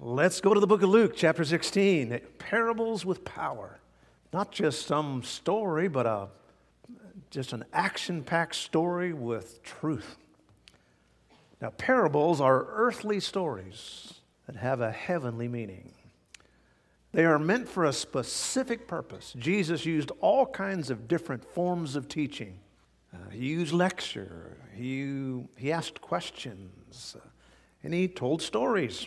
let's go to the book of Luke, chapter 16. Parables with power. Not just some story, but a, just an action packed story with truth. Now, parables are earthly stories that have a heavenly meaning. They are meant for a specific purpose. Jesus used all kinds of different forms of teaching. Uh, he used lecture, he, he asked questions, uh, and he told stories.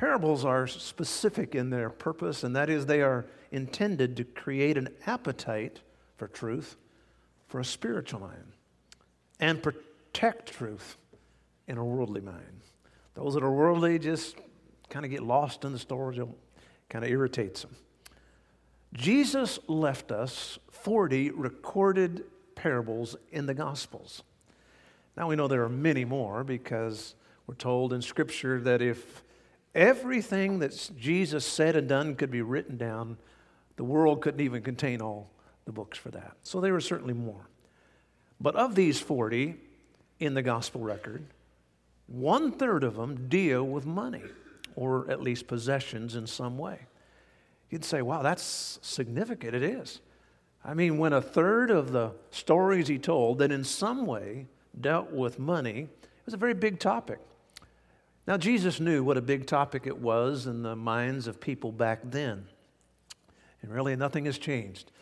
Parables are specific in their purpose, and that is they are intended to create an appetite for truth for a spiritual mind and protect truth in a worldly mind. Those that are worldly just kind of get lost in the stories, it kind of irritates them. Jesus left us 40 recorded parables in the Gospels. Now we know there are many more because we're told in Scripture that if everything that Jesus said and done could be written down, the world couldn't even contain all the books for that. So there were certainly more. But of these 40 in the gospel record, one third of them deal with money, or at least possessions in some way. You'd say, wow, that's significant. It is. I mean, when a third of the stories he told that in some way dealt with money, it was a very big topic. Now, Jesus knew what a big topic it was in the minds of people back then. And really, nothing has changed.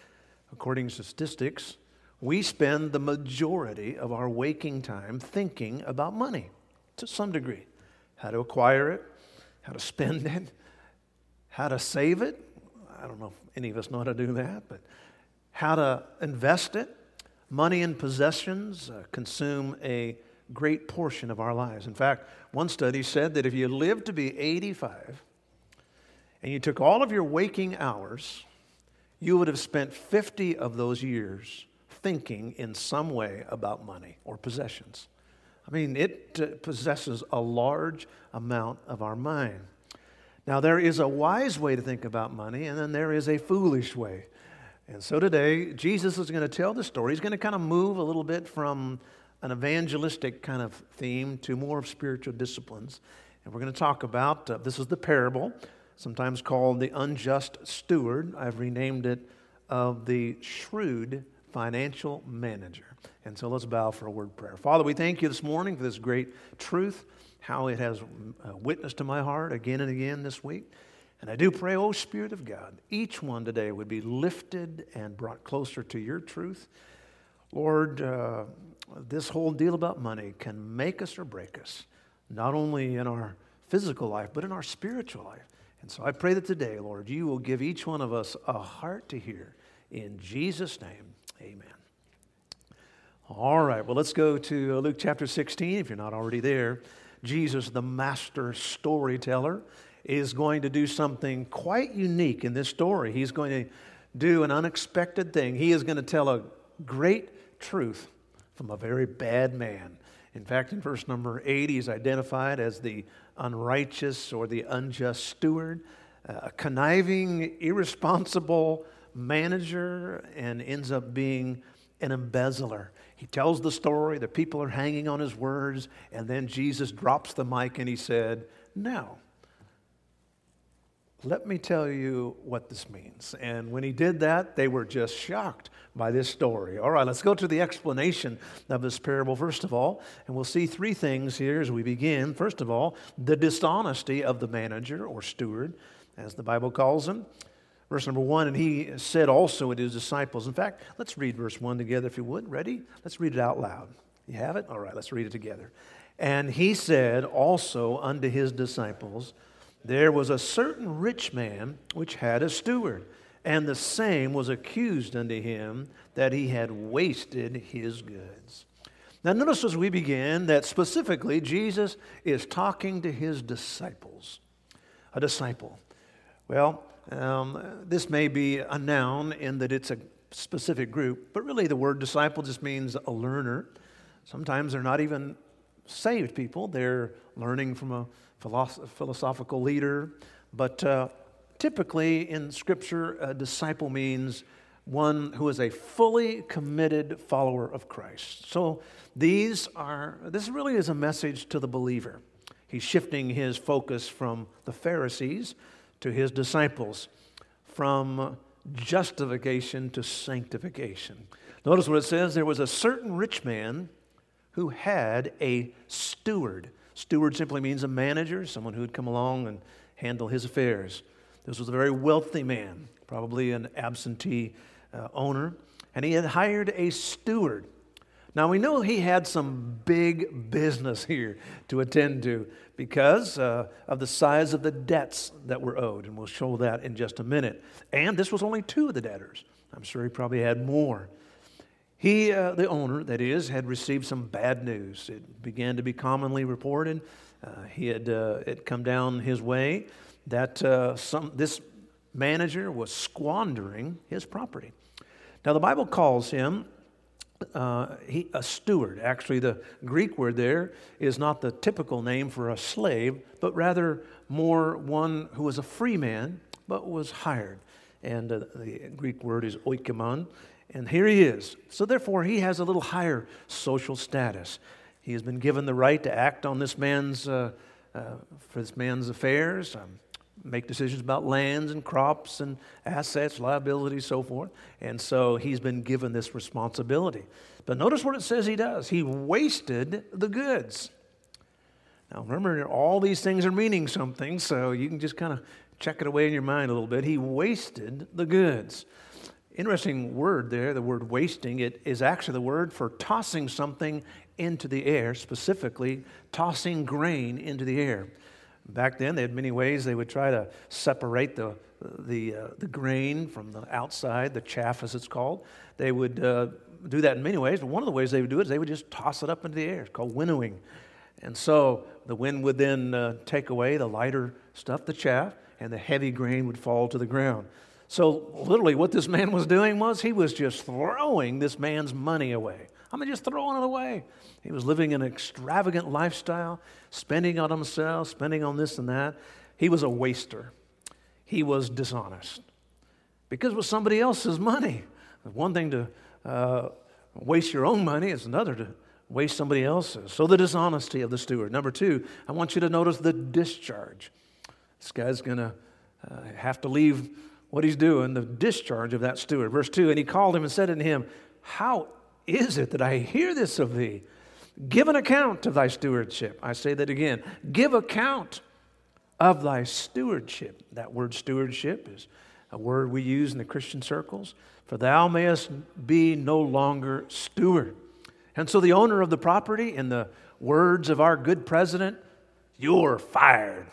According to statistics, we spend the majority of our waking time thinking about money to some degree how to acquire it, how to spend it, how to save it. I don't know if any of us know how to do that, but how to invest it. Money and possessions uh, consume a great portion of our lives. In fact, one study said that if you lived to be 85 and you took all of your waking hours you would have spent 50 of those years thinking in some way about money or possessions. I mean, it uh, possesses a large amount of our mind. Now, there is a wise way to think about money, and then there is a foolish way. And so today, Jesus is going to tell the story. He's going to kind of move a little bit from an evangelistic kind of theme to more of spiritual disciplines. And we're going to talk about uh, this is the parable sometimes called the unjust steward. I've renamed it of the shrewd financial manager. And so let's bow for a word prayer. Father, we thank you this morning for this great truth, how it has uh, witnessed to my heart again and again this week. And I do pray, oh Spirit of God, each one today would be lifted and brought closer to your truth. Lord, uh, this whole deal about money can make us or break us, not only in our physical life, but in our spiritual life. And so I pray that today, Lord, you will give each one of us a heart to hear. In Jesus' name, amen. All right, well, let's go to uh, Luke chapter 16, if you're not already there. Jesus, the master storyteller, is going to do something quite unique in this story. He's going to do an unexpected thing. He is going to tell a great truth from a very bad man. In fact, in verse number 8, he's identified as the unrighteous or the unjust steward, uh, a conniving, irresponsible manager, and ends up being an embezzler. He tells the story, the people are hanging on his words, and then Jesus drops the mic and he said, Now, let me tell you what this means. And when he did that, they were just shocked by this story. All right, let's go to the explanation of this parable, first of all. And we'll see three things here as we begin. First of all, the dishonesty of the manager or steward, as the Bible calls him. Verse number one, and he said also to his disciples. In fact, let's read verse one together if you would. Ready? Let's read it out loud. You have it? All right, let's read it together. And he said also unto his disciples, there was a certain rich man which had a steward, and the same was accused unto him that he had wasted his goods. Now, notice as we begin that specifically Jesus is talking to his disciples. A disciple. Well, um, this may be a noun in that it's a specific group, but really the word disciple just means a learner. Sometimes they're not even saved people, they're learning from a philosophical leader. But uh, typically in Scripture, a disciple means one who is a fully committed follower of Christ. So these are, this really is a message to the believer. He's shifting his focus from the Pharisees to his disciples, from justification to sanctification. Notice what it says there was a certain rich man who had a steward. Steward simply means a manager, someone who would come along and handle his affairs. This was a very wealthy man, probably an absentee uh, owner, and he had hired a steward. Now we know he had some big business here to attend to because uh, of the size of the debts that were owed, and we'll show that in just a minute. And this was only two of the debtors. I'm sure he probably had more. He, uh, the owner, that is, had received some bad news. It began to be commonly reported. Uh, he had uh, it come down his way that uh, some, this manager was squandering his property. Now, the Bible calls him uh, he, a steward. Actually, the Greek word there is not the typical name for a slave, but rather more one who was a free man but was hired. And uh, the Greek word is oikonomos. And here he is. So, therefore, he has a little higher social status. He has been given the right to act on this man's, uh, uh, for this man's affairs, um, make decisions about lands and crops and assets, liabilities, so forth. And so he's been given this responsibility. But notice what it says he does he wasted the goods. Now, remember, all these things are meaning something, so you can just kind of check it away in your mind a little bit. He wasted the goods. Interesting word there, the word wasting, it is actually the word for tossing something into the air, specifically tossing grain into the air. Back then, they had many ways they would try to separate the, the, uh, the grain from the outside, the chaff as it's called. They would uh, do that in many ways, but one of the ways they would do it is they would just toss it up into the air. It's called winnowing. And so the wind would then uh, take away the lighter stuff, the chaff, and the heavy grain would fall to the ground. So, literally, what this man was doing was he was just throwing this man's money away. I mean, just throwing it away. He was living an extravagant lifestyle, spending on himself, spending on this and that. He was a waster. He was dishonest because it was somebody else's money. One thing to uh, waste your own money, is another to waste somebody else's. So, the dishonesty of the steward. Number two, I want you to notice the discharge. This guy's going to uh, have to leave what he's doing, the discharge of that steward. Verse 2 And he called him and said unto him, How is it that I hear this of thee? Give an account of thy stewardship. I say that again. Give account of thy stewardship. That word stewardship is a word we use in the Christian circles. For thou mayest be no longer steward. And so the owner of the property, in the words of our good president, you're fired.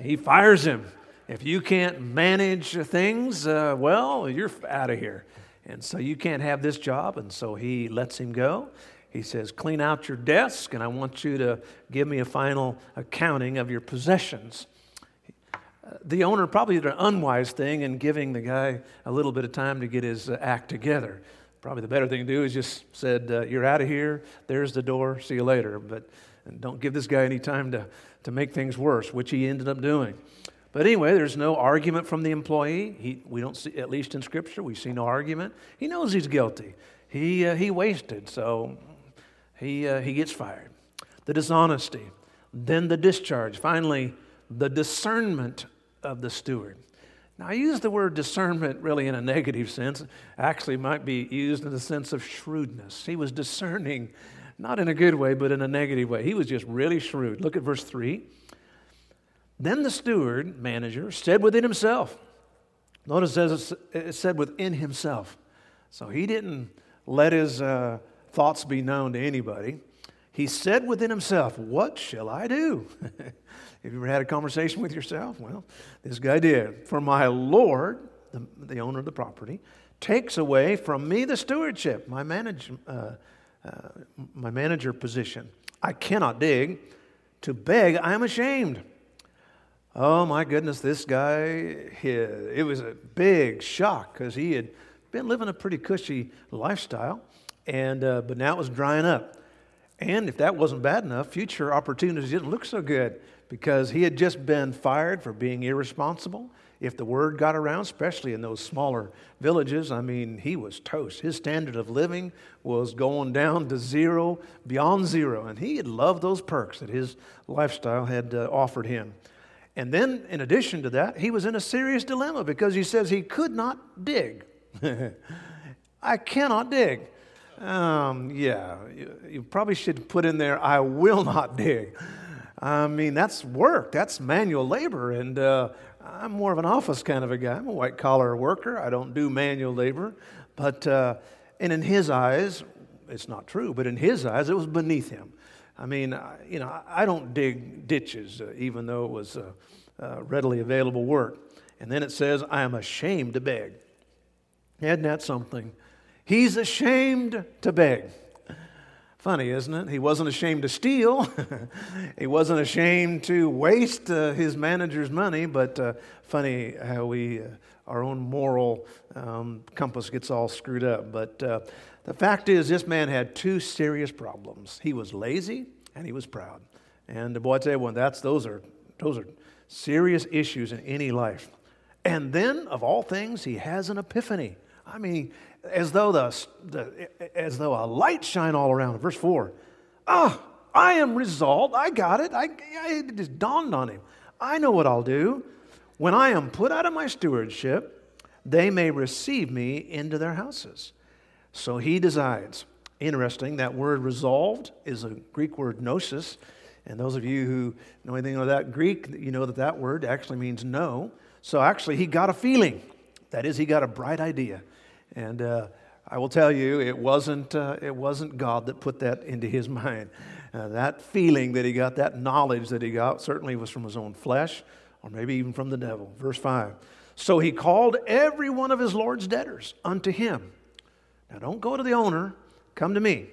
He fires him. If you can't manage things, uh, well, you're out of here. And so you can't have this job. And so he lets him go. He says, Clean out your desk, and I want you to give me a final accounting of your possessions. The owner probably did an unwise thing in giving the guy a little bit of time to get his uh, act together. Probably the better thing to do is just said, uh, You're out of here, there's the door, see you later. But don't give this guy any time to, to make things worse, which he ended up doing. But anyway, there's no argument from the employee. He, we don't see, at least in Scripture, we see no argument. He knows he's guilty. He, uh, he wasted, so he, uh, he gets fired. The dishonesty, then the discharge. Finally, the discernment of the steward. Now, I use the word discernment really in a negative sense. Actually, might be used in the sense of shrewdness. He was discerning, not in a good way, but in a negative way. He was just really shrewd. Look at verse 3. Then the steward, manager, said within himself, notice it said within himself. So he didn't let his uh, thoughts be known to anybody. He said within himself, What shall I do? Have you ever had a conversation with yourself? Well, this guy did. For my Lord, the, the owner of the property, takes away from me the stewardship, my, manage, uh, uh, my manager position. I cannot dig. To beg, I am ashamed. Oh my goodness, this guy, he, it was a big shock because he had been living a pretty cushy lifestyle, and, uh, but now it was drying up. And if that wasn't bad enough, future opportunities didn't look so good because he had just been fired for being irresponsible. If the word got around, especially in those smaller villages, I mean, he was toast. His standard of living was going down to zero, beyond zero. And he had loved those perks that his lifestyle had uh, offered him. And then, in addition to that, he was in a serious dilemma because he says he could not dig. I cannot dig. Um, yeah, you, you, probably should put in there, I will not dig. I mean, that's work, that's manual labor. And uh, I'm more of an office kind of a guy. I'm a white collar worker. I don't do manual labor. But, uh, and in his eyes, it's not true, but in his eyes, it was beneath him. I mean, you know, I don't dig ditches, uh, even though it was uh, uh, readily available work. And then it says, I am ashamed to beg. Isn't that something? He's ashamed to beg. Funny, isn't it? He wasn't ashamed to steal. he wasn't ashamed to waste uh, his manager's money, but uh, funny how we, uh, our own moral um, compass gets all screwed up. But the fact is, this man had two serious problems. He was lazy and he was proud. And boy, I tell you what, that's, those, are, those are serious issues in any life. And then, of all things, he has an epiphany. I mean, as though, the, the as though a light shine all around. Verse 4. Ah, I am resolved. I got it. I, I, it just dawned on him. I know what I'll do. When I am put out of my stewardship, they may receive me into their houses. So he decides. Interesting, that word resolved is a Greek word gnosis. And those of you who know anything of that Greek, you know that that word actually means know. So actually, he got a feeling. That is, he got a bright idea. And uh, I will tell you, it wasn't, uh, it wasn't God that put that into his mind. Uh, that feeling that he got, that knowledge that he got, certainly was from his own flesh, or maybe even from the devil. Verse 5. So he called every one of his Lord's debtors unto him now don't go to the owner, come to me,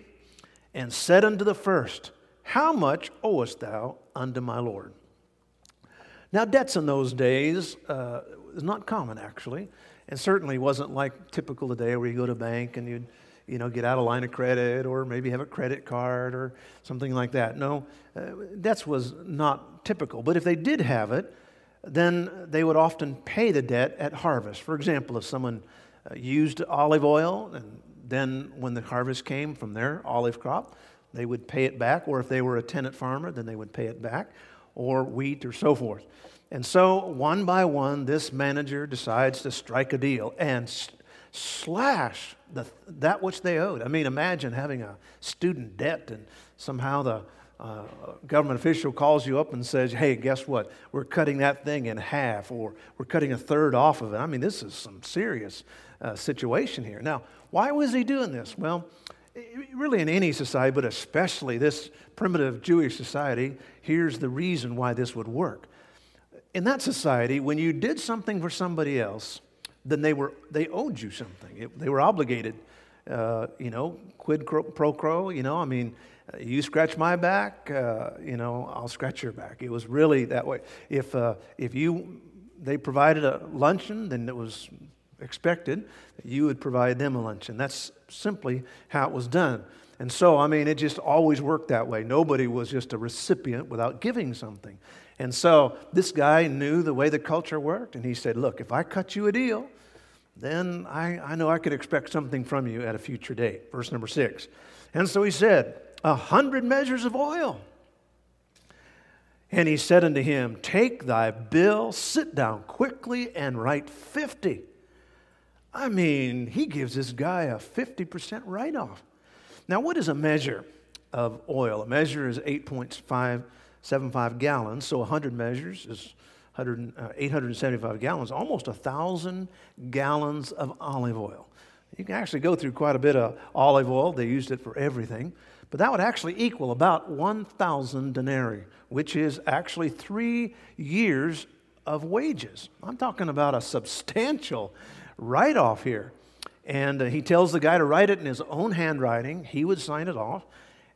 and said unto the first, How much owest thou unto my Lord? Now, debts in those days uh, was not common, actually, and certainly wasn't like typical today where you go to a bank and you'd you know, get out a line of credit or maybe have a credit card or something like that. No, uh, debts was not typical. But if they did have it, then they would often pay the debt at harvest. For example, if someone used olive oil, and then when the harvest came from their olive crop, they would pay it back, or if they were a tenant farmer, then they would pay it back, or wheat, or so forth. And so, one by one, this manager decides to strike a deal and slash the, that which they owed. I mean, imagine having a student debt and somehow the uh, government official calls you up and says, hey, guess what? We're cutting that thing in half, or we're cutting a third off of it. I mean, this is some serious uh, situation here. Now, why was he doing this? Well, really in any society, but especially this primitive Jewish society, here's the reason why this would work. In that society, when you did something for somebody else, then they, were, they owed you something. It, they were obligated, uh, you know, quid pro quo, you know, I mean, uh, you scratch my back, uh, you know, I'll scratch your back. It was really that way. If, uh, if you, they provided a luncheon, then it was expected that you would provide them a lunch. And That's simply how it was done. And so, I mean, it just always worked that way. Nobody was just a recipient without giving something. And so, this guy knew the way the culture worked, and he said, Look, if I cut you a deal, then I, I know I could expect something from you at a future date. Verse number six. And so he said, A hundred measures of oil. And he said unto him, Take thy bill, sit down quickly, and write fifty. I mean, he gives this guy a 50% write off. Now, what is a measure of oil? A measure is 8.575 gallons, so 100 measures is 100, uh, 875 gallons, almost 1,000 gallons of olive oil. You can actually go through quite a bit of olive oil. They used it for everything. But that would actually equal about 1,000 denarii, which is actually three years of wages. I'm talking about a substantial write off here. And uh, he tells the guy to write it in his own handwriting. He would sign it off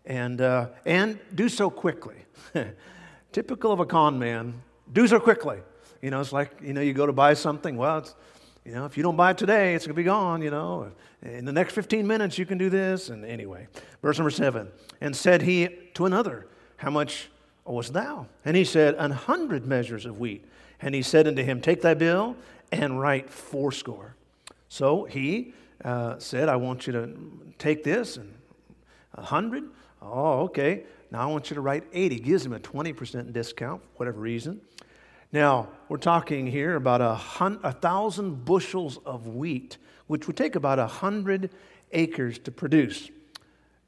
and, uh, and do so quickly. Typical of a con man, do so quickly. You know, it's like, you know, you go to buy something. Well, you know, if you don't buy it today, it's going to be gone, you know. In the next 15 minutes, you can do this. And anyway, verse number seven. And said he to another, How much owest thou? And he said, An hundred measures of wheat. And he said unto him, Take thy bill and write fourscore. So he uh, said, I want you to take this and a hundred. Oh, okay. Now I want you to write 80. Gives him a 20% discount, for whatever reason. Now, we're talking here about a, hun- a thousand bushels of wheat, which would take about a hundred acres to produce.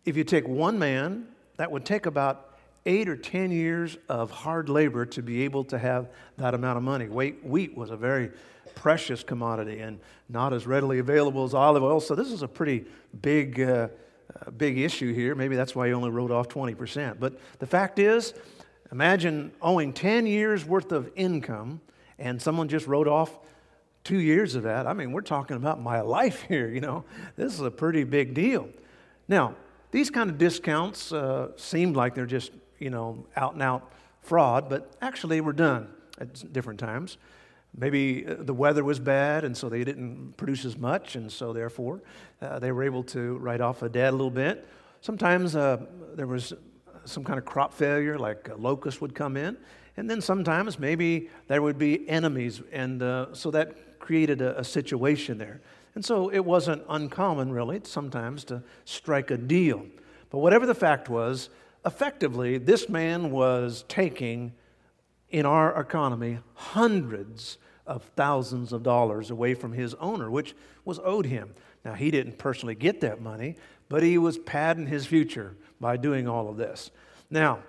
If you take one man, that would take about eight or ten years of hard labor to be able to have that amount of money. Wheat was a very precious commodity and not as readily available as olive oil, so this is a pretty big, uh, uh big issue here. Maybe that's why he only wrote off 20%. But the fact is, Imagine owing 10 years worth of income and someone just wrote off two years of that. I mean, we're talking about my life here, you know. This is a pretty big deal. Now, these kind of discounts uh, like they're just, you know, out and out fraud, but actually were done at different times. Maybe uh, the weather was bad, and so they didn't produce as much, and so therefore uh, they were able to write off a debt a little bit. Sometimes uh, there was some kind of crop failure, like locust would come in. And then sometimes maybe there would be enemies, and uh, so that created a, a situation there. And so it wasn't uncommon, really, sometimes to strike a deal. But whatever the fact was, effectively, this man was taking, in our economy, hundreds of thousands of dollars away from his owner, which was owed him. Now, he didn't personally get that money, but he was padding his future by doing all of this. Now,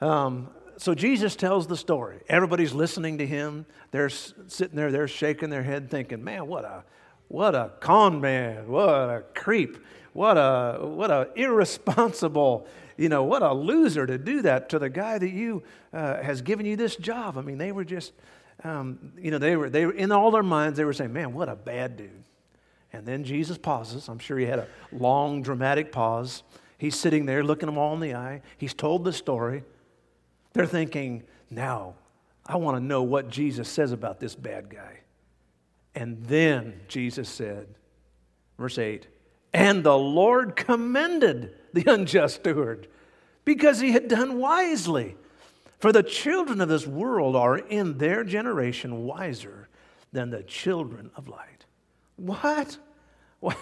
um, so Jesus tells the story. Everybody's listening to him. They're sitting there, they're shaking their head, thinking, man, what a, what a con man, what a creep, what a, what a irresponsible, you know, what a loser to do that to the guy that you uh, has given you this job. I mean, they were just, um, you know, they were, they were in all their minds, they were saying, man, what a bad dude. And then Jesus pauses. I'm sure he had a long, dramatic pause. He's sitting there looking them all in the eye. He's told the story. They're thinking, now, I want to know what Jesus says about this bad guy. And then Jesus said, verse 8, and the Lord commended the unjust steward because he had done wisely. For the children of this world are in their generation wiser than the children of light. What?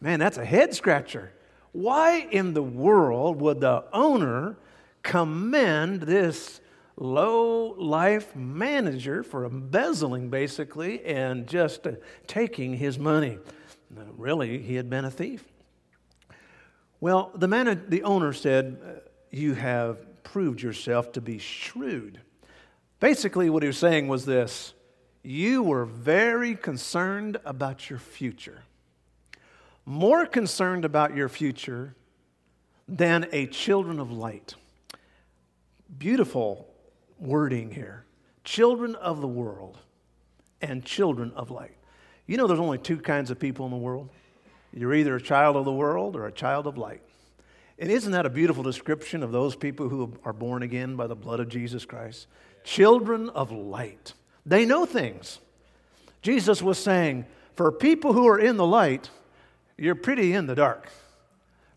Man, that's a head scratcher. Why in the world would the owner commend this low life manager for embezzling basically and just uh, taking his money? really, he had been a thief. Well, the man, the owner said, uh, "You have proved yourself to be shrewd." Basically, what he was saying was this: you were very concerned about your future. More concerned about your future than a children of light. Beautiful wording here. Children of the world and children of light. You know, there's only two kinds of people in the world. You're either a child of the world or a child of light. And isn't that a beautiful description of those people who are born again by the blood of Jesus Christ? Children of light. They know things. Jesus was saying, for people who are in the light, you're pretty in the dark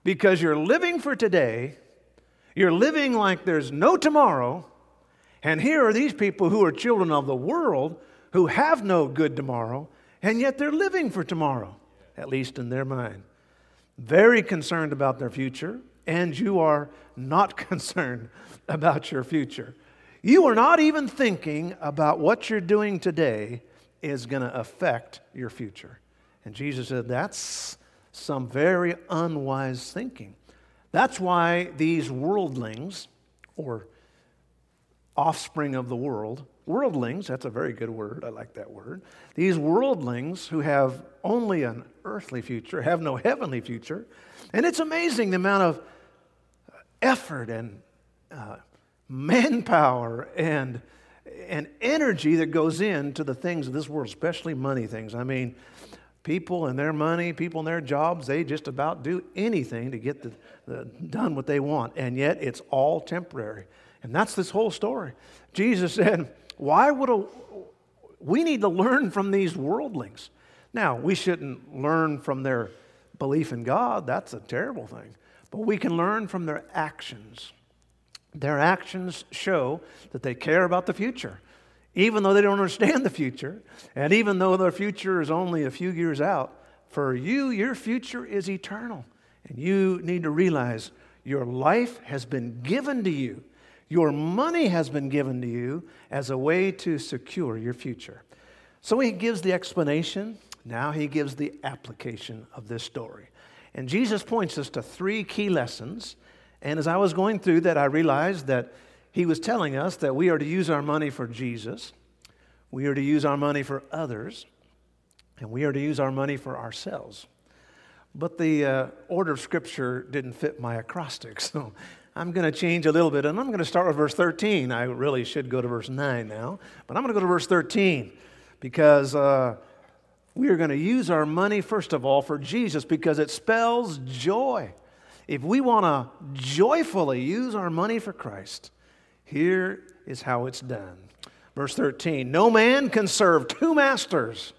because you're living for today, you're living like there's no tomorrow, and here are these people who are children of the world who have no good tomorrow, and yet they're living for tomorrow, at least in their mind. Very concerned about their future, and you are not concerned about your future. You are not even thinking about what you're doing today is going to affect your future. And Jesus said, that's some very unwise thinking. That's why these worldlings, or offspring of the world, worldlings, that's a very good word, I like that word. These worldlings who have only an earthly future, have no heavenly future. And it's amazing the amount of effort and uh, manpower and, and energy that goes into the things of this world, especially money things. I mean, people and their money, people and their jobs, they just about do anything to get the, the, done what they want. And yet it's all temporary. And that's this whole story. Jesus said, Why would a, we need to learn from these worldlings? Now, we shouldn't learn from their belief in God, that's a terrible thing. But we can learn from their actions. Their actions show that they care about the future, even though they don't understand the future, and even though their future is only a few years out. For you, your future is eternal, and you need to realize your life has been given to you. Your money has been given to you as a way to secure your future. So he gives the explanation. Now he gives the application of this story. And Jesus points us to three key lessons. And as I was going through that, I realized that he was telling us that we are to use our money for Jesus, we are to use our money for others, and we are to use our money for ourselves. But the uh, order of Scripture didn't fit my acrostic, so I'm going to change a little bit, and I'm going to start with verse 13. I really should go to verse 9 now, but I'm going to go to verse 13 because uh, we are going to use our money, first of all, for Jesus because it spells joy. If we want to joyfully use our money for Christ, here is how it's done. Verse 13 No man can serve two masters.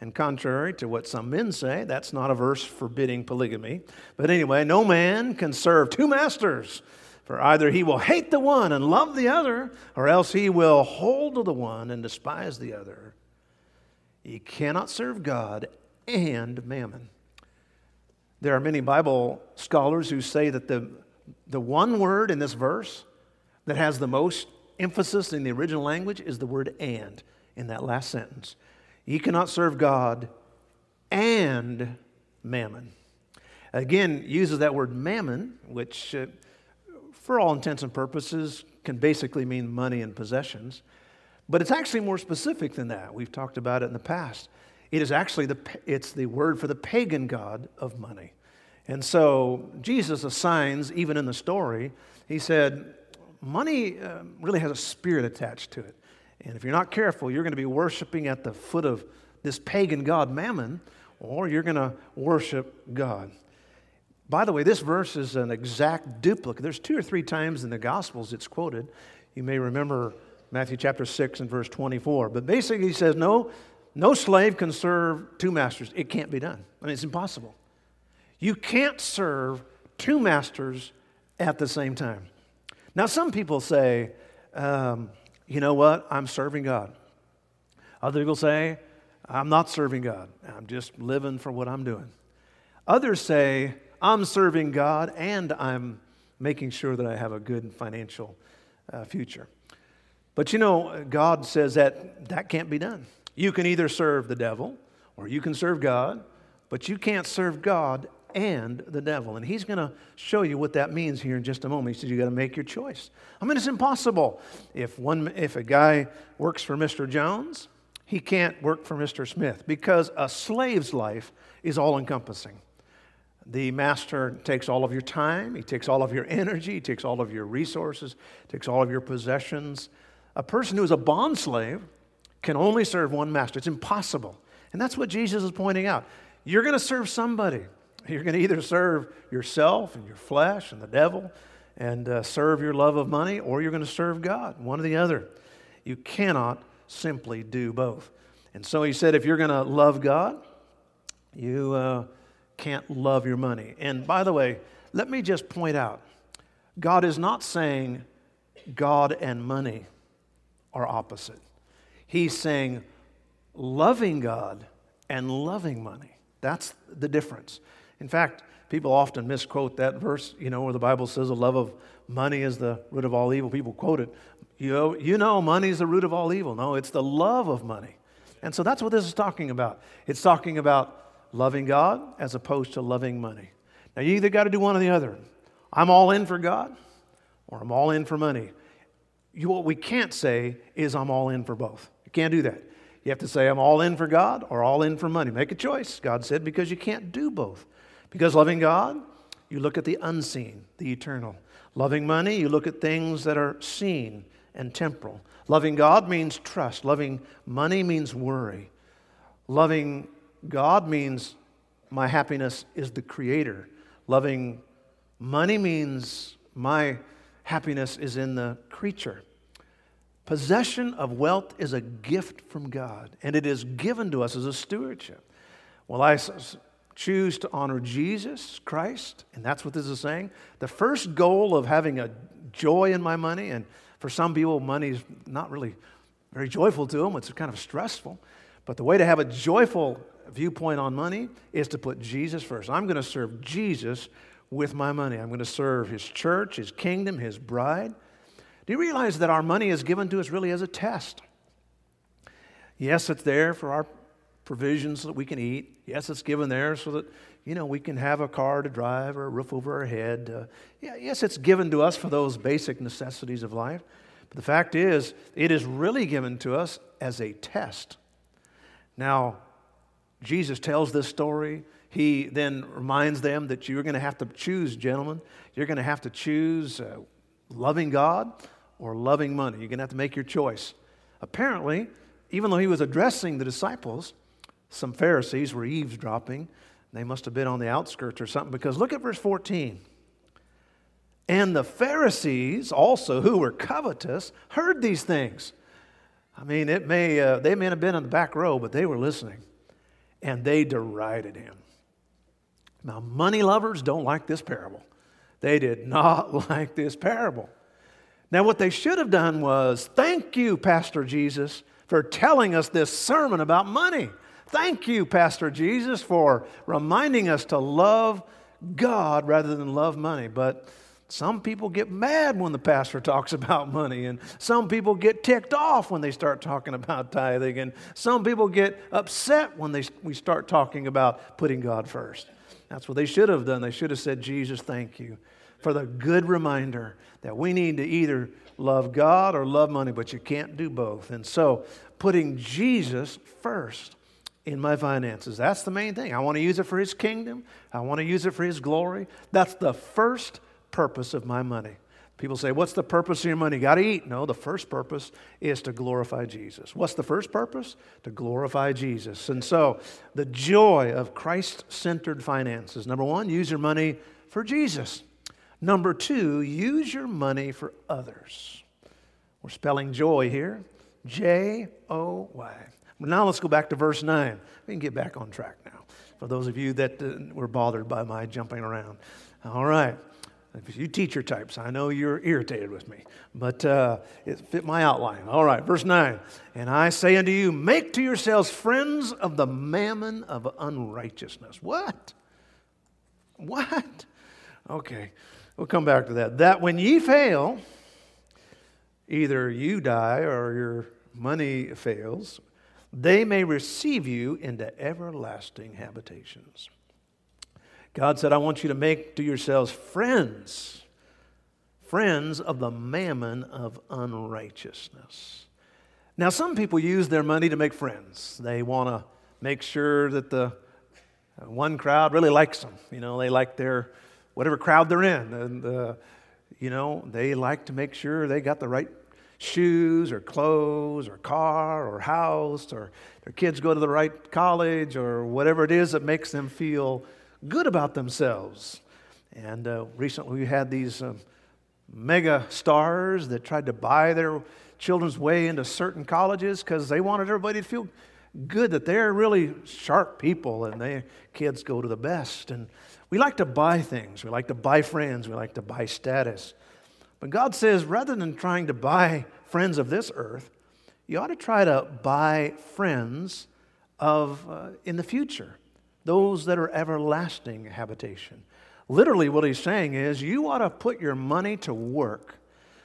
And contrary to what some men say, that's not a verse forbidding polygamy. But anyway, no man can serve two masters. For either he will hate the one and love the other, or else he will hold to the one and despise the other. He cannot serve God and mammon. There are many Bible scholars who say that the, the one word in this verse that has the most emphasis in the original language is the word and in that last sentence. Ye cannot serve God and mammon. Again, uses that word mammon, which uh, for all intents and purposes, can basically mean money and possessions. But it's actually more specific than that. We've talked about it in the past. It is actually the, it's the word for the pagan god of money. And so Jesus assigns, even in the story, he said, money uh, really has a spirit attached to it. And if you're not careful, you're going to be worshiping at the foot of this pagan god, Mammon, or you're going to worship God. By the way, this verse is an exact duplicate. There's two or three times in the Gospels it's quoted. You may remember Matthew chapter 6 and verse 24. But basically, he says, no, no slave can serve two masters. It can't be done. I mean, it's impossible. You can't serve two masters at the same time. Now, some people say, um, you know what? I'm serving God. Other people say, I'm not serving God. I'm just living for what I'm doing. Others say, I'm serving God and I'm making sure that I have a good financial uh, future. But you know, God says that that can't be done. You can either serve the devil or you can serve God, but you can't serve God and the devil. And he's going to show you what that means here in just a moment. He says you got to make your choice. I mean, it's impossible. If one if a guy works for Mr. Jones, he can't work for Mr. Smith because a slave's life is all encompassing. The master takes all of your time, he takes all of your energy, he takes all of your resources, takes all of your possessions. A person who is a bond slave can only serve one master. It's impossible. And that's what Jesus is pointing out. You're going to serve somebody. You're going to either serve yourself and your flesh and the devil and uh, serve your love of money, or you're going to serve God, one or the other. You cannot simply do both. And so he said, if you're going to love God, you uh, can't love your money. And by the way, let me just point out God is not saying God and money are opposite. He's saying loving God and loving money. That's the difference. In fact, people often misquote that verse, you know, where the Bible says the love of money is the root of all evil. People quote it. You know, you know money is the root of all evil. No, it's the love of money. And so that's what this is talking about. It's talking about loving God as opposed to loving money. Now, you either got to do one or the other. I'm all in for God or I'm all in for money. You, what we can't say is I'm all in for both. You can't do that. You have to say I'm all in for God or all in for money. Make a choice, God said, because you can't do both. Because loving God, you look at the unseen, the eternal. Loving money, you look at things that are seen and temporal. Loving God means trust. Loving money means worry. Loving God means my happiness is the creator. Loving money means my happiness is in the creature. Possession of wealth is a gift from God, and it is given to us as a stewardship. Well, I choose to honor Jesus Christ, and that's what this is saying. The first goal of having a joy in my money, and for some people, money is not really very joyful to them, it's kind of stressful. But the way to have a joyful viewpoint on money is to put Jesus first. I'm going to serve Jesus with my money. I'm going to serve his church, his kingdom, his bride. Do you realize that our money is given to us really as a test? Yes, it's there for our provisions that we can eat. Yes, it's given there so that, you know, we can have a car to drive or a roof over our head. Uh, yeah, yes, it's given to us for those basic necessities of life. But the fact is, it is really given to us as a test. Now, Jesus tells this story. He then reminds them that you're going to have to choose, gentlemen. You're going to have to choose uh, loving God or loving money. You're going to have to make your choice. Apparently, even though he was addressing the disciples, some Pharisees were eavesdropping. They must have been on the outskirts or something because look at verse 14. And the Pharisees also, who were covetous, heard these things. I mean, it may, uh, they may have been in the back row, but they were listening. And they derided him. Now, money lovers don't like this parable. They did not like this parable. Now, what they should have done was thank you, Pastor Jesus, for telling us this sermon about money. Thank you, Pastor Jesus, for reminding us to love God rather than love money. But some people get mad when the pastor talks about money, and some people get ticked off when they start talking about tithing, and some people get upset when they, we start talking about putting God first. That's what they should have done. They should have said, Jesus, thank you for the good reminder that we need to either love God or love money, but you can't do both. And so, putting Jesus first in my finances, that's the main thing. I want to use it for His kingdom, I want to use it for His glory. That's the first purpose of my money. People say, What's the purpose of your money? You Got to eat. No, the first purpose is to glorify Jesus. What's the first purpose? To glorify Jesus. And so, the joy of Christ centered finances. Number one, use your money for Jesus. Number two, use your money for others. We're spelling joy here J O Y. Now let's go back to verse 9. We can get back on track now. For those of you that uh, were bothered by my jumping around. All right. If You teacher types, I know you're irritated with me, but uh, it fit my outline. All right, verse 9. And I say unto you, make to yourselves friends of the mammon of unrighteousness. What? What? Okay, we'll come back to that. That when ye fail, either you die or your money fails, they may receive you into everlasting habitations. God said, I want you to make to yourselves friends, friends of the mammon of unrighteousness. Now, some people use their money to make friends. They want to make sure that the uh, one crowd really likes them. You know, they like their whatever crowd they're in. And, uh, you know, they like to make sure they got the right shoes or clothes or car or house or their kids go to the right college or whatever it is that makes them feel good about themselves. And uh, recently we had these um, mega stars that tried to buy their children's way into certain colleges because they wanted everybody to feel good that they're really sharp people and their kids go to the best. And we like to buy things, we like to buy friends, we like to buy status. But God says rather than trying to buy friends of this earth, you ought to try to buy friends of uh, in the future those that are everlasting habitation. Literally, what he's saying is you ought to put your money to work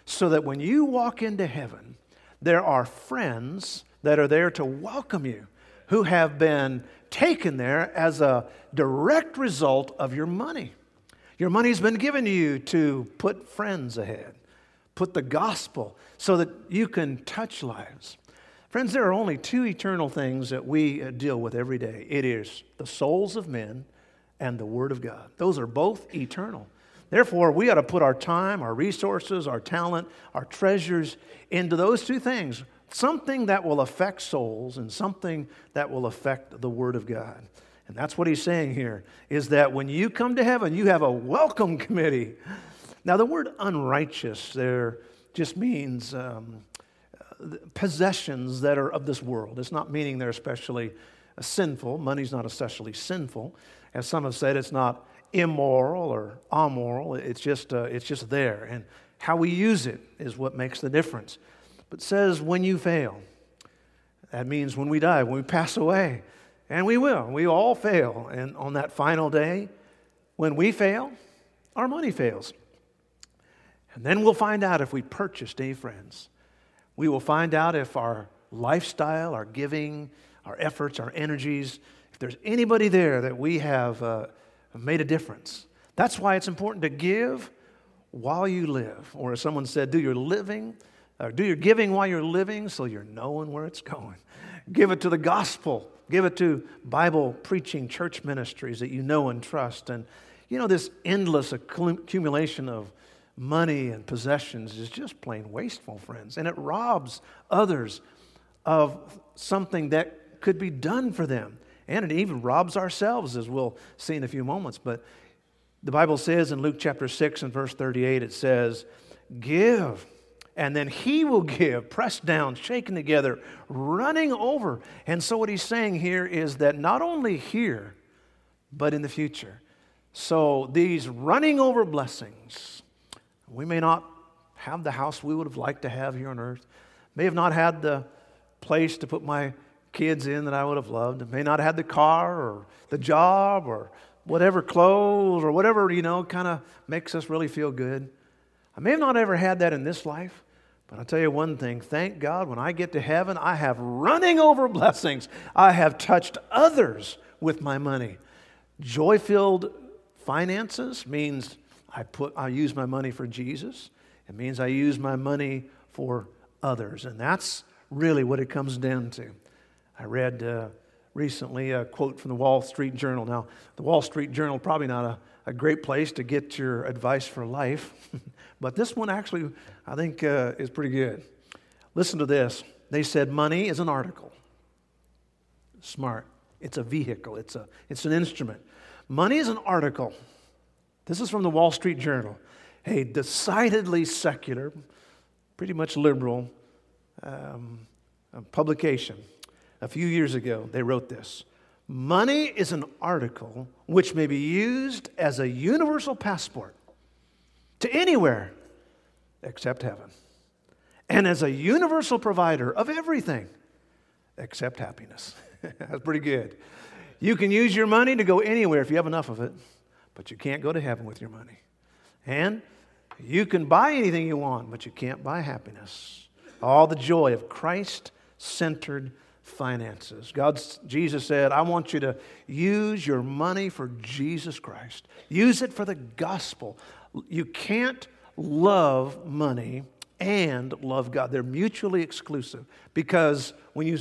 so that when you walk into heaven, there are friends that are there to welcome you who have been taken there as a direct result of your money. Your money's been given to you to put friends ahead, put the gospel so that you can touch lives. Friends, there are only two eternal things that we uh, deal with every day it is the souls of men and the Word of God. Those are both eternal. Therefore, we ought to put our time, our resources, our talent, our treasures into those two things something that will affect souls and something that will affect the Word of God. And that's what he's saying here is that when you come to heaven, you have a welcome committee. Now, the word unrighteous there just means um, possessions that are of this world. It's not meaning they're especially sinful. Money's not especially sinful. As some have said, it's not immoral or amoral. It's just, uh, it's just there. And how we use it is what makes the difference. But says when you fail. That means when we die, when we pass away. And we will. We all fail. And on that final day, when we fail, our money fails. And then we'll find out if we purchased any friends. We will find out if our lifestyle, our giving, our efforts, our energies, if there's anybody there that we have uh, made a difference. That's why it's important to give while you live. Or as someone said, do your living, or do your giving while you're living so you're knowing where it's going. Give it to the gospel. Give it to Bible preaching church ministries that you know and trust. And you know, this endless accumulation of money and possessions is just plain wasteful, friends. And it robs others of something that could be done for them. And it even robs ourselves, as we'll see in a few moments. But the Bible says in Luke chapter 6 and verse 38, it says, Give, and then he will give, pressed down, shaken together, running over. And so, what he's saying here is that not only here, but in the future. So, these running over blessings, we may not have the house we would have liked to have here on earth, may have not had the place to put my kids in that I would have loved, may not have had the car or the job or whatever clothes or whatever, you know, kind of makes us really feel good. I may have not ever had that in this life, but I'll tell you one thing thank God when I get to heaven, I have running over blessings. I have touched others with my money. Joy filled finances means I, put, I use my money for Jesus. It means I use my money for others. And that's really what it comes down to. I read uh, recently a quote from the Wall Street Journal. Now, the Wall Street Journal, probably not a, a great place to get your advice for life, but this one actually, I think, uh, is pretty good. Listen to this. They said, Money is an article. Smart. It's a vehicle, it's, a, it's an instrument. Money is an article. This is from the Wall Street Journal, a decidedly secular, pretty much liberal um, publication. A few years ago, they wrote this Money is an article which may be used as a universal passport to anywhere except heaven, and as a universal provider of everything except happiness. That's pretty good. You can use your money to go anywhere if you have enough of it, but you can't go to heaven with your money. And you can buy anything you want, but you can't buy happiness. All the joy of Christ centered finances. God's, Jesus said, I want you to use your money for Jesus Christ. Use it for the gospel. You can't love money and love God. They're mutually exclusive because when you,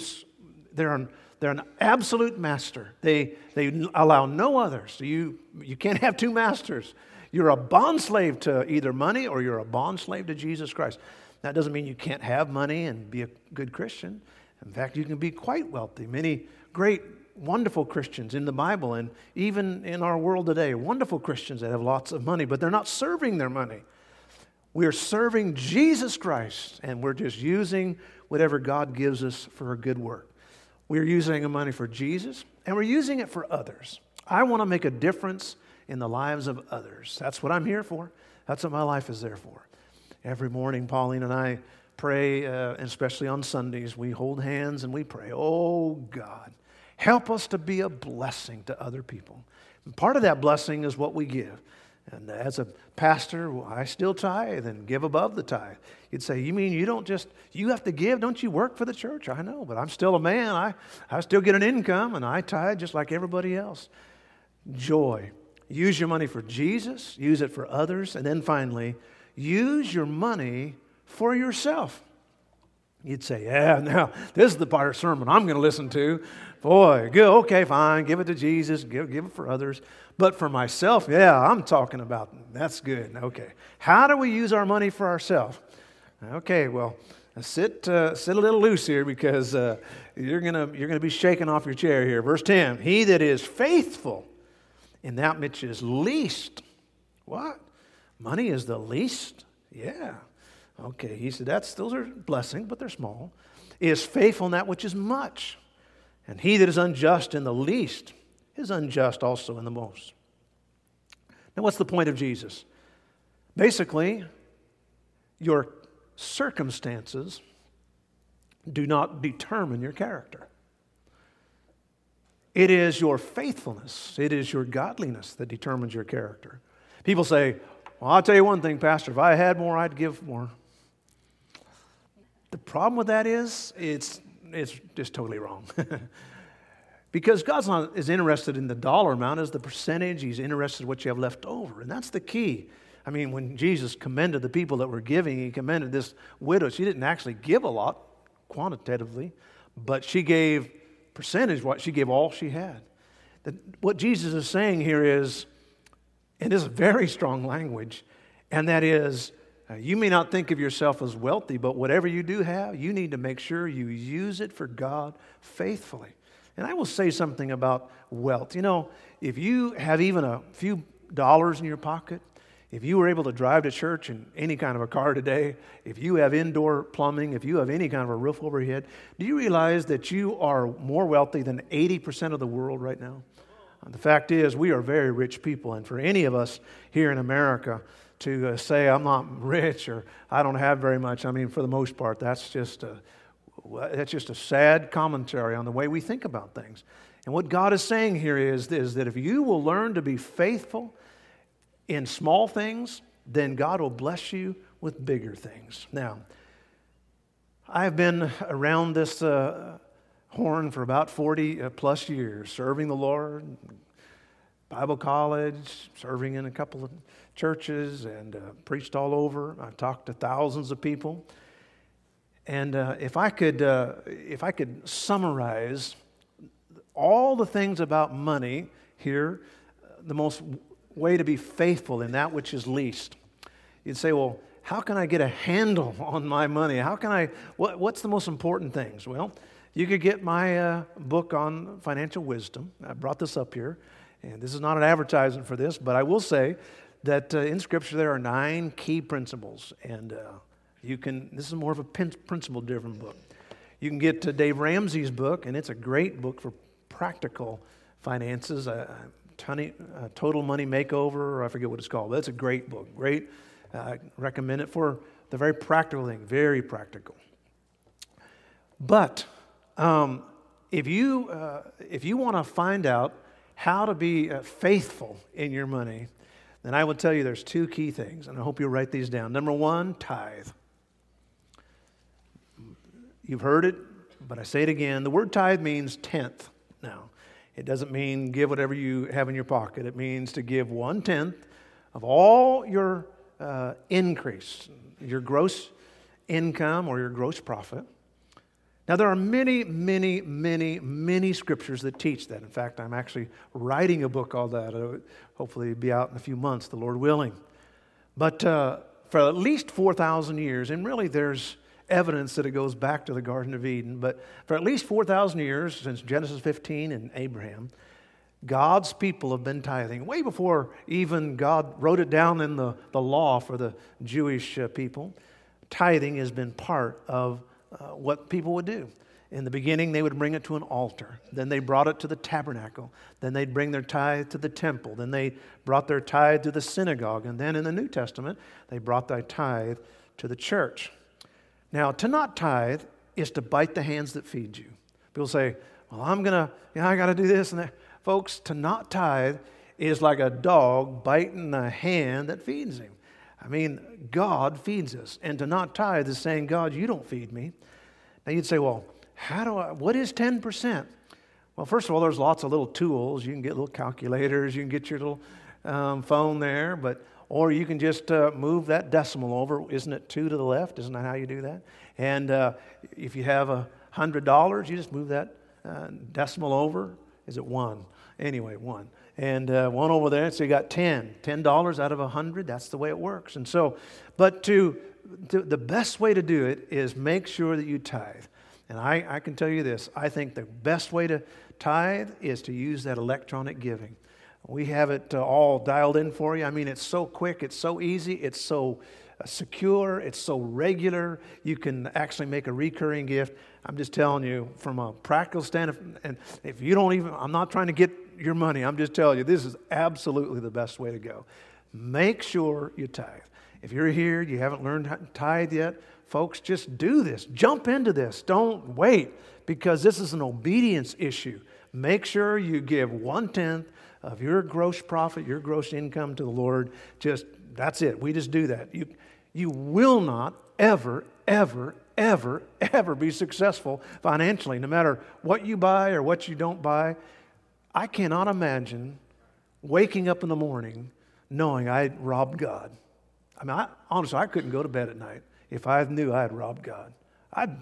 they're an, they're an absolute master. They, they allow no others. So you, you can't have two masters. You're a bond slave to either money or you're a bond slave to Jesus Christ. That doesn't mean you can't have money and be a good Christian. In fact, you can be quite wealthy. Many great, wonderful Christians in the Bible and even in our world today, wonderful Christians that have lots of money, but they're not serving their money. We're serving Jesus Christ and we're just using whatever God gives us for a good work. We're using the money for Jesus and we're using it for others. I want to make a difference in the lives of others. That's what I'm here for. That's what my life is there for. Every morning, Pauline and I pray, uh, especially on Sundays, we hold hands and we pray, Oh God, help us to be a blessing to other people. And part of that blessing is what we give. And as a pastor, I still tithe and give above the tithe. You'd say, You mean you don't just, you have to give? Don't you work for the church? I know, but I'm still a man. I, I still get an income and I tithe just like everybody else. Joy. Use your money for Jesus, use it for others, and then finally, use your money for yourself. You'd say, Yeah, now this is the part of sermon I'm going to listen to. Boy, good, okay, fine, give it to Jesus, give, give it for others. But for myself, yeah, I'm talking about that's good. Okay. How do we use our money for ourselves? Okay, well, sit, uh, sit a little loose here because uh, you're going you're going to be shaking off your chair here. Verse 10 He that is faithful in that which is least. What? Money is the least? Yeah. Okay, he said, that's, those are blessings, but they're small. Is faithful in that which is much. And he that is unjust in the least is unjust also in the most. Now, what's the point of Jesus? Basically, your circumstances do not determine your character. It is your faithfulness, it is your godliness that determines your character. People say, Well, I'll tell you one thing, Pastor, if I had more, I'd give more. The problem with that is it's, it's just totally wrong. because God's not as interested in the dollar amount as the percentage, He's interested in what you have left over. And that's the key. I mean, when Jesus commended the people that were giving, He commended this widow. She didn't actually give a lot quantitatively, but she gave percentage what she gave all she had. That what Jesus is saying here is, and this is very strong language, and that is, Uh, you may not think of yourself as wealthy, but whatever you do have, you need to make sure you use it for God faithfully. And I will say something about wealth. You know, if you have even a few dollars in your pocket, if you were able to drive to church in any kind of a car today, if you have indoor plumbing, if you have any kind of a roof overhead, do you realize that you are more wealthy than 80% of the world right now? The fact is, we are very rich people, and for any of us here in America to uh, say, I'm not rich or I don't have very much, I mean, for the most part, that's just a, that's just a sad commentary on the way we think about things. And what God is saying here is, is that if you will learn to be faithful, in small things, then God will bless you with bigger things. Now, I've been around this uh, horn for about 40 uh, plus years, serving the Lord, Bible college, serving in a couple of churches, and uh, preached all over. I've talked to thousands of people. And uh, if, I could, uh, if I could summarize all the things about money here, the most way to be faithful in that which is least. You'd say, well, how can I get a handle on my money? How can I, what, what's the most important things? Well, you could get my uh, book on financial wisdom. I brought this up here, and this is not an advertisement for this, but I will say that uh, in Scripture there are nine key principles, and uh, you can, this is more of a principle driven book. You can get to Dave Ramsey's book, and it's a great book for practical finances. I, Tony, uh, Total Money Makeover, I forget what it's called, but it's a great book. Great. Uh, recommend it for the very practical thing, very practical. But um, if you, uh, if you want to find out how to be uh, faithful in your money, then I will tell you there's two key things, and I hope you'll write these down. Number one, tithe. You've heard it, but I say it again. The word tithe means tenth. Now, it doesn't mean give whatever you have in your pocket. It means to give one tenth of all your uh, increase, your gross income or your gross profit. Now, there are many, many, many, many scriptures that teach that. In fact, I'm actually writing a book on that. It'll hopefully be out in a few months, the Lord willing. But uh, for at least 4,000 years, and really there's evidence that it goes back to the Garden of Eden. But for at least 4,000 years, since Genesis 15 and Abraham, God's people have been tithing. Way before even God wrote it down in the, the law for the Jewish uh, people, tithing has been part of uh, what people would do. In the beginning, they would bring it to an altar. Then they brought it to the tabernacle. Then they'd bring their tithe to the temple. Then they brought their tithe to the synagogue. And then in the New Testament, they brought their tithe to the church. Now, to not tithe is to bite the hands that feed you. People say, well, I'm going to, you know, I got to do this and that. Folks, to not tithe is like a dog biting the hand that feeds him. I mean, God feeds us. And to not tithe is saying, God, you don't feed me. Now you'd say, well, how do I, what is 10%? Well, first of all, there's lots of little tools. You can get little calculators, you can get your little um, phone there, but or you can just uh, move that decimal over. Isn't it two to the left? Isn't that how you do that? And uh, if you have a hundred dollars, you just move that uh, decimal over. Is it one? Anyway, one. And uh, one over there, so you got ten. Ten dollars out of a hundred. That's the way it works. And so, but to, to, the best way to do it is make sure that you tithe. And I, I can tell you this: I think the best way to tithe is to use that electronic giving. We have it uh, all dialed in for you. I mean, it's so quick, it's so easy, it's so uh, secure, it's so regular. You can actually make a recurring gift. I'm just telling you from a practical standpoint, and if you don't even, I'm not trying to get your money, I'm just telling you, this is absolutely the best way to go. Make sure you tithe. If you're here, you haven't learned how to tithe yet, folks, just do this. Jump into this. Don't wait because this is an obedience issue. Make sure you give one tenth of your gross profit, your gross income to the Lord. Just that's it. We just do that. You, you will not ever, ever, ever, ever be successful financially, no matter what you buy or what you don't buy. I cannot imagine waking up in the morning knowing I had robbed God. I mean, I, honestly, I couldn't go to bed at night if I knew I had robbed God. I'd,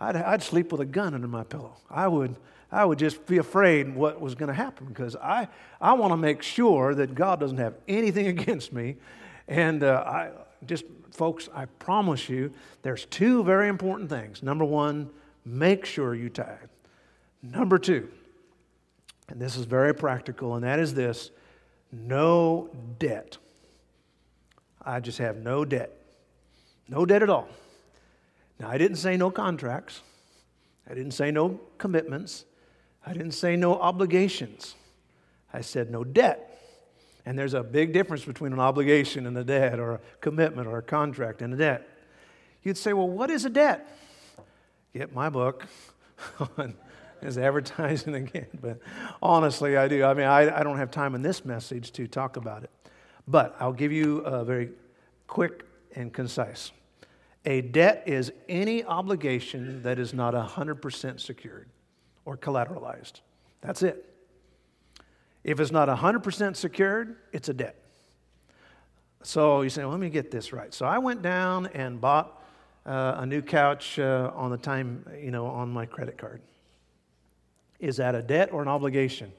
I'd, I'd sleep with a gun under my pillow. I would, I would just be afraid what was going to happen because I, I want to make sure that God doesn't have anything against me. And uh, I just, folks, I promise you, there's two very important things. Number one, make sure you tithe. Number two, and this is very practical, and that is this no debt. I just have no debt. No debt at all. Now, I didn't say no contracts. I didn't say no commitments. I didn't say no obligations. I said no debt. And there's a big difference between an obligation and a debt, or a commitment, or a contract and a debt. You'd say, well, what is a debt? Get my book on is advertising again, but honestly, I do. I mean, I, I don't have time in this message to talk about it, but I'll give you a very quick and concise. A debt is any obligation that is not 100% secured or collateralized. That's it. If it's not 100% secured, it's a debt. So you say, well, let me get this right. So I went down and bought uh, a new couch uh, on the time, you know, on my credit card. Is that a debt or an obligation?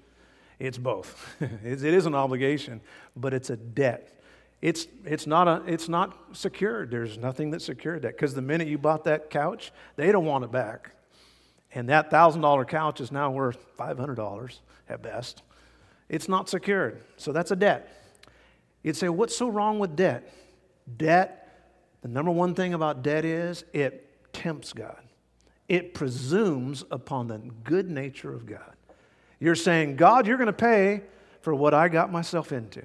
It's both. it is an obligation, but it's a debt. It's, it's, not a, it's not secured. There's nothing that secured that. Because the minute you bought that couch, they don't want it back. And that $1,000 couch is now worth $500 at best. It's not secured. So that's a debt. You'd say, what's so wrong with debt? Debt, the number one thing about debt is it tempts God it presumes upon the good nature of God. You're saying, God, you're going to pay for what I got myself into.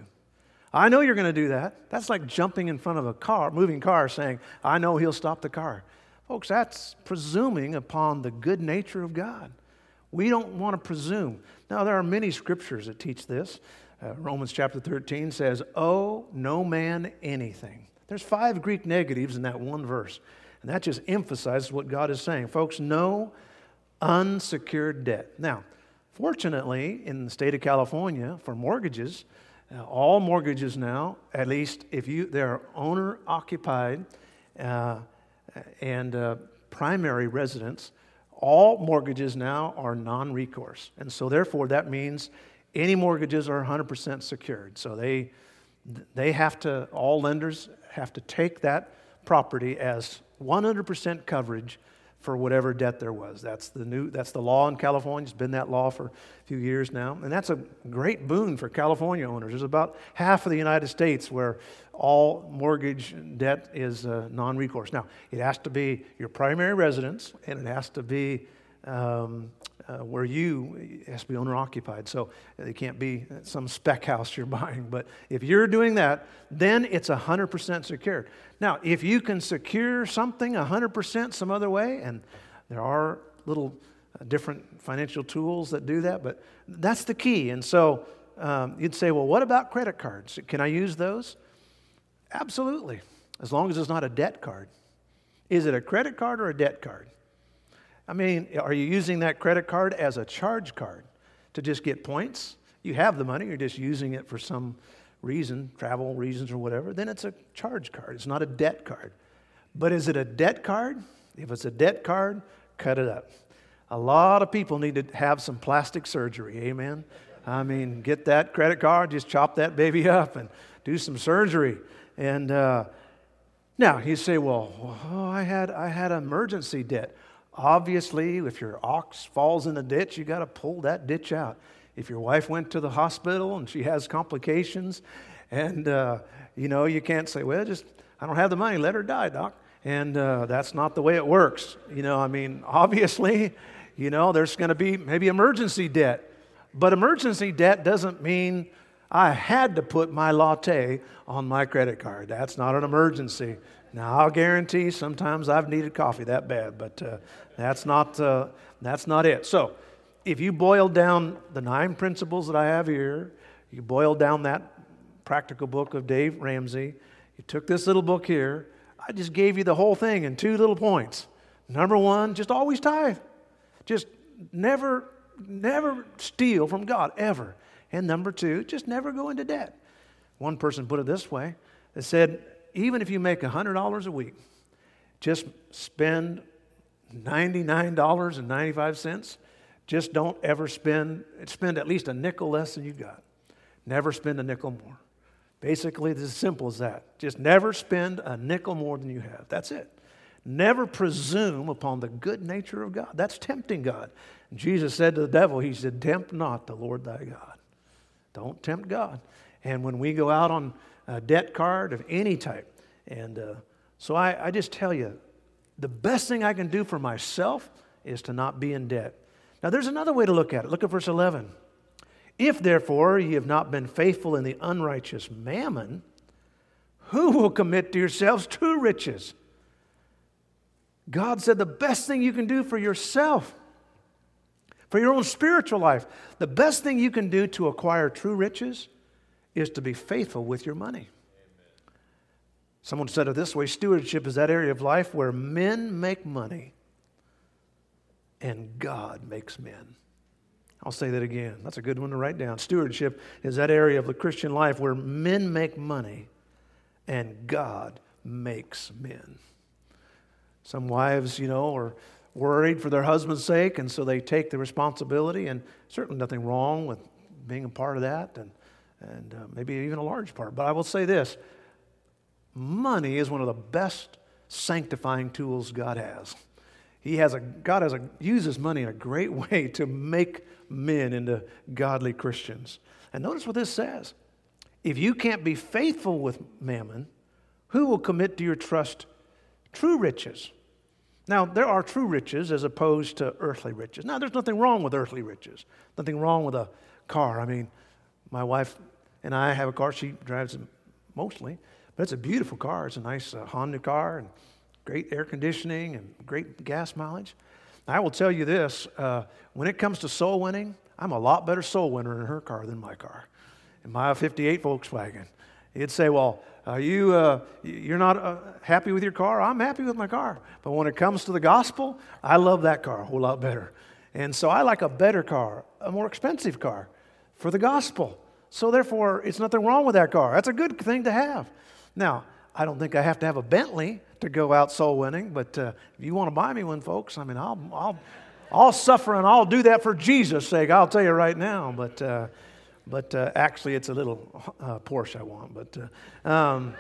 I know you're going to do that. That's like jumping in front of a car, moving car, saying, I know he'll stop the car. Folks, that's presuming upon the good nature of God. We don't want to presume. Now, there are many scriptures that teach this. Uh, Romans chapter 13 says, Owe no man anything. There's five Greek negatives in that one verse. And that just emphasizes what God is saying. Folks, no unsecured debt. Now, fortunately, in the state of California, for mortgages, uh, all mortgages now, at least if you they're owner occupied uh, and uh, primary residence, all mortgages now are non recourse. And so, therefore, that means any mortgages are 100% secured. So, they, they have to, all lenders have to take that property as 100% coverage for whatever debt there was. That's the new that's the law in California. It's been that law for a few years now. And that's a great boon for California owners. There's about half of the United States where all mortgage debt is uh, non-recourse. Now, it has to be your primary residence and it has to be um, uh, where you has to be owner occupied. So it can't be some spec house you're buying. But if you're doing that, then it's 100% secured. Now, if you can secure something 100% some other way, and there are little uh, different financial tools that do that, but that's the key. And so um, you'd say, well, what about credit cards? Can I use those? Absolutely, as long as it's not a debt card. Is it a credit card or a debt card? I mean, are you using that credit card as a charge card to just get points? You have the money, you're just using it for some reason, travel reasons or whatever, then it's a charge card. It's not a debt card. But is it a debt card? If it's a debt card, cut it up. A lot of people need to have some plastic surgery, amen? I mean, get that credit card, just chop that baby up and do some surgery. And uh, now you say, well, oh, I had I had emergency debt. Obviously, if your ox falls in the ditch, you got to pull that ditch out. If your wife went to the hospital and she has complications, and uh, you know, you can't say, well, just I don't have the money. Let her die, doc. And uh, that's not the way it works. You know, I mean, obviously, you know, there's going to be maybe emergency debt. But emergency debt doesn't mean I had to put my latte on my credit card. That's not an emergency. Now, I'll guarantee sometimes I've needed coffee that bad, but uh, that's, not, uh, that's not it. So, if you boil down the nine principles that I have here, you boil down that practical book of Dave Ramsey, you took this little book here, I just gave you the whole thing in two little points. Number one, just always tithe. Just never, never steal from God, ever. And number two, just never go into debt. One person put it this way they said, even if you make $100 a week, just spend $99.95. Just don't ever spend, spend at least a nickel less than you got. Never spend a nickel more. Basically, it's as simple as that. Just never spend a nickel more than you have. That's it. Never presume upon the good nature of God. That's tempting God. And Jesus said to the devil, He said, Tempt not the Lord thy God. Don't tempt God. And when we go out on a debt card of any type, and uh, so I, I just tell you, the best thing I can do for myself is to not be in debt. Now, there's another way to look at it. Look at verse 11. If therefore ye have not been faithful in the unrighteous mammon, who will commit to yourselves true riches? God said the best thing you can do for yourself, for your own spiritual life, the best thing you can do to acquire true riches is to be faithful with your money. Someone said it this way stewardship is that area of life where men make money and God makes men. I'll say that again. That's a good one to write down. Stewardship is that area of the Christian life where men make money and God makes men. Some wives, you know, are worried for their husband's sake, and so they take the responsibility, and certainly nothing wrong with being a part of that, and, and uh, maybe even a large part. But I will say this money is one of the best sanctifying tools God has. He has a, God has a, uses money in a great way to make men into godly Christians. And notice what this says. If you can't be faithful with mammon, who will commit to your trust true riches? Now, there are true riches as opposed to earthly riches. Now, there's nothing wrong with earthly riches, nothing wrong with a car. I mean, my wife and I have a car. She drives it mostly, but it's a beautiful car. It's a nice uh, Honda car and great air conditioning and great gas mileage. I will tell you this uh, when it comes to soul winning, I'm a lot better soul winner in her car than my car. In my 58 Volkswagen, he'd say, Well, you, uh, you're not uh, happy with your car? I'm happy with my car. But when it comes to the gospel, I love that car a whole lot better. And so I like a better car, a more expensive car for the gospel. So therefore, it's nothing wrong with that car. That's a good thing to have. Now, I don't think I have to have a Bentley to go out soul winning, but uh, if you want to buy me one, folks, I mean, I'll, I'll, I'll suffer and I'll do that for Jesus' sake. I'll tell you right now. But, uh, but uh, actually, it's a little uh, Porsche I want. But, uh, um,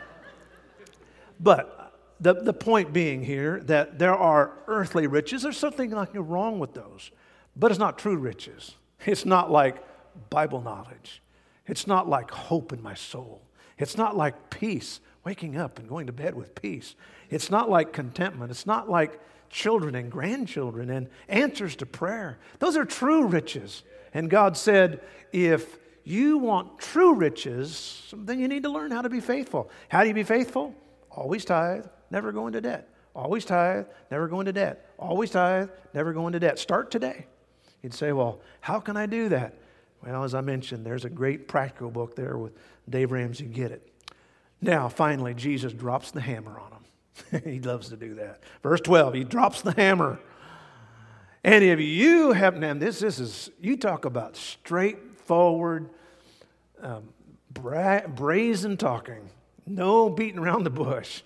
but the, the point being here that there are earthly riches. There's something like wrong with those, but it's not true riches. It's not like Bible knowledge. It's not like hope in my soul. It's not like peace waking up and going to bed with peace. It's not like contentment. It's not like children and grandchildren and answers to prayer. Those are true riches. And God said, if you want true riches, then you need to learn how to be faithful. How do you be faithful? Always tithe, never go into debt. Always tithe, never go into debt. Always tithe, never go into debt. Start today. You'd say, well, how can I do that? Well, as I mentioned, there's a great practical book there with Dave Ramsey. Get it. Now, finally, Jesus drops the hammer on him. he loves to do that. Verse 12, he drops the hammer. And if you have, now this, this is, you talk about straightforward, um, bra- brazen talking, no beating around the bush.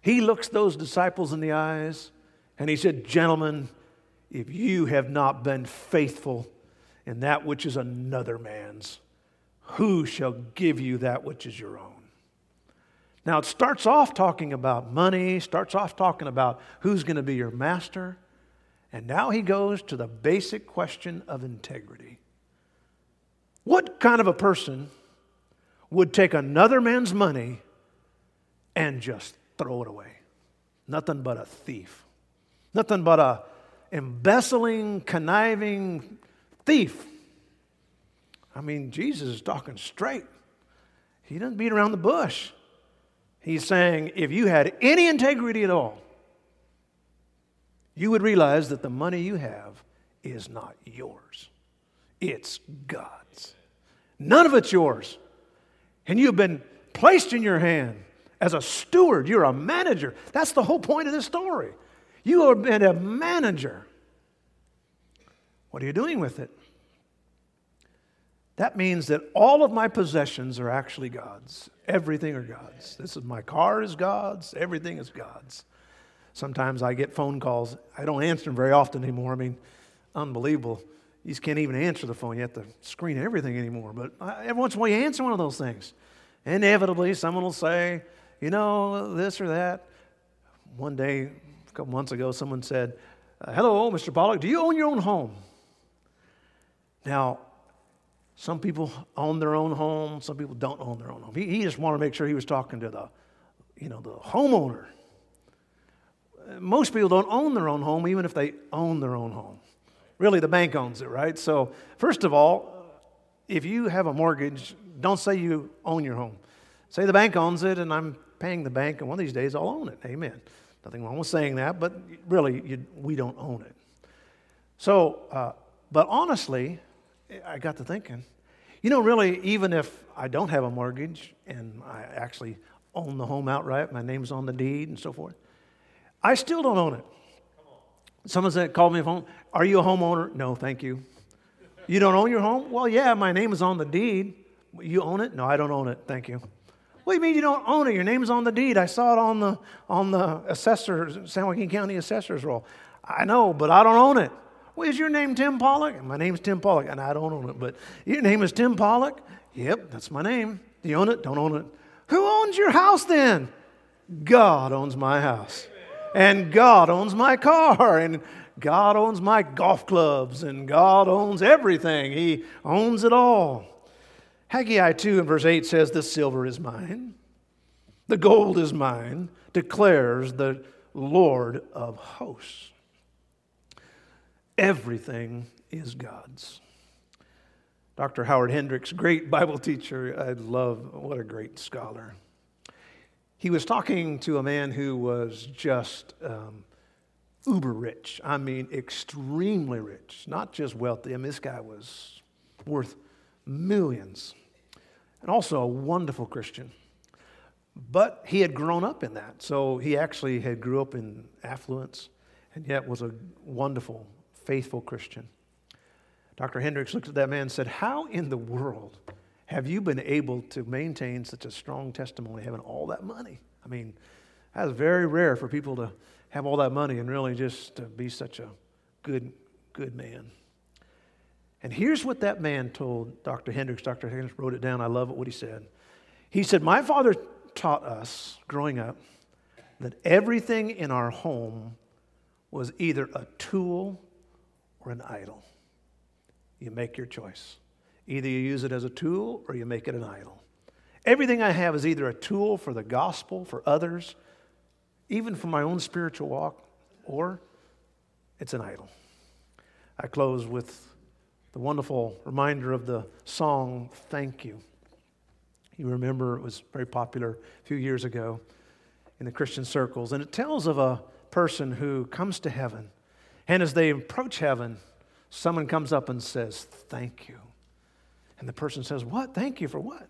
He looks those disciples in the eyes and he said, Gentlemen, if you have not been faithful in that which is another man's, who shall give you that which is your own? Now, it starts off talking about money, starts off talking about who's going to be your master, and now he goes to the basic question of integrity. What kind of a person would take another man's money and just throw it away. Nothing but a thief. Nothing but a embezzling, conniving thief. I mean, Jesus is talking straight. He doesn't beat around the bush. He's saying if you had any integrity at all, you would realize that the money you have is not yours, it's God's. None of it's yours. And you've been placed in your hand as a steward. You're a manager. That's the whole point of this story. You have been a manager. What are you doing with it? That means that all of my possessions are actually God's. Everything are God's. This is my car is God's. Everything is God's. Sometimes I get phone calls. I don't answer them very often anymore. I mean, unbelievable. You just can't even answer the phone. You have to screen everything anymore. But every once in a while, you answer one of those things. Inevitably, someone will say, you know, this or that. One day, a couple months ago, someone said, uh, Hello, Mr. Pollock, do you own your own home? Now, some people own their own home, some people don't own their own home. He, he just wanted to make sure he was talking to the, you know, the homeowner. Most people don't own their own home, even if they own their own home. Really, the bank owns it, right? So, first of all, if you have a mortgage, don't say you own your home. Say the bank owns it and I'm paying the bank, and one of these days I'll own it. Amen. Nothing wrong with saying that, but really, you, we don't own it. So, uh, but honestly, I got to thinking, you know, really, even if I don't have a mortgage and I actually own the home outright, my name's on the deed and so forth, I still don't own it. Someone said, called me a phone. Are you a homeowner? No, thank you. You don't own your home? Well, yeah, my name is on the deed. You own it? No, I don't own it. Thank you. What do you mean you don't own it? Your name's on the deed. I saw it on the on the assessor, San Joaquin County assessor's roll. I know, but I don't own it. Well, is your name Tim Pollock? My name's Tim Pollock, and I don't own it. But your name is Tim Pollock? Yep, that's my name. Do you own it? Don't own it. Who owns your house then? God owns my house. And God owns my car. And God owns my golf clubs. And God owns everything. He owns it all. Haggai 2 and verse 8 says, The silver is mine, the gold is mine, declares the Lord of hosts. Everything is God's. Dr. Howard Hendricks, great Bible teacher, I love, what a great scholar. He was talking to a man who was just um, uber rich. I mean, extremely rich, not just wealthy. I mean, this guy was worth millions and also a wonderful Christian. But he had grown up in that. So he actually had grew up in affluence and yet was a wonderful, faithful Christian. Dr. Hendricks looked at that man and said, How in the world have you been able to maintain such a strong testimony having all that money? I mean, that's very rare for people to have all that money and really just be such a good, good man. And here's what that man told Dr. Hendricks. Dr. Hendricks wrote it down. I love what he said. He said, My father taught us growing up that everything in our home was either a tool or an idol. You make your choice. Either you use it as a tool or you make it an idol. Everything I have is either a tool for the gospel, for others, even for my own spiritual walk, or it's an idol. I close with the wonderful reminder of the song, Thank You. You remember it was very popular a few years ago in the Christian circles, and it tells of a person who comes to heaven, and as they approach heaven, someone comes up and says, Thank you. And the person says, What? Thank you for what?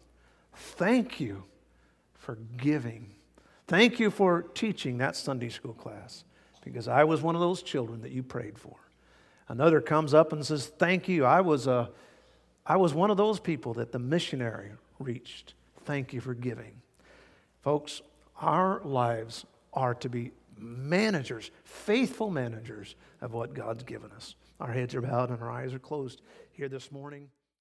Thank you for giving. Thank you for teaching that Sunday school class because I was one of those children that you prayed for. Another comes up and says, Thank you. I was, a, I was one of those people that the missionary reached. Thank you for giving. Folks, our lives are to be managers, faithful managers of what God's given us. Our heads are bowed and our eyes are closed here this morning.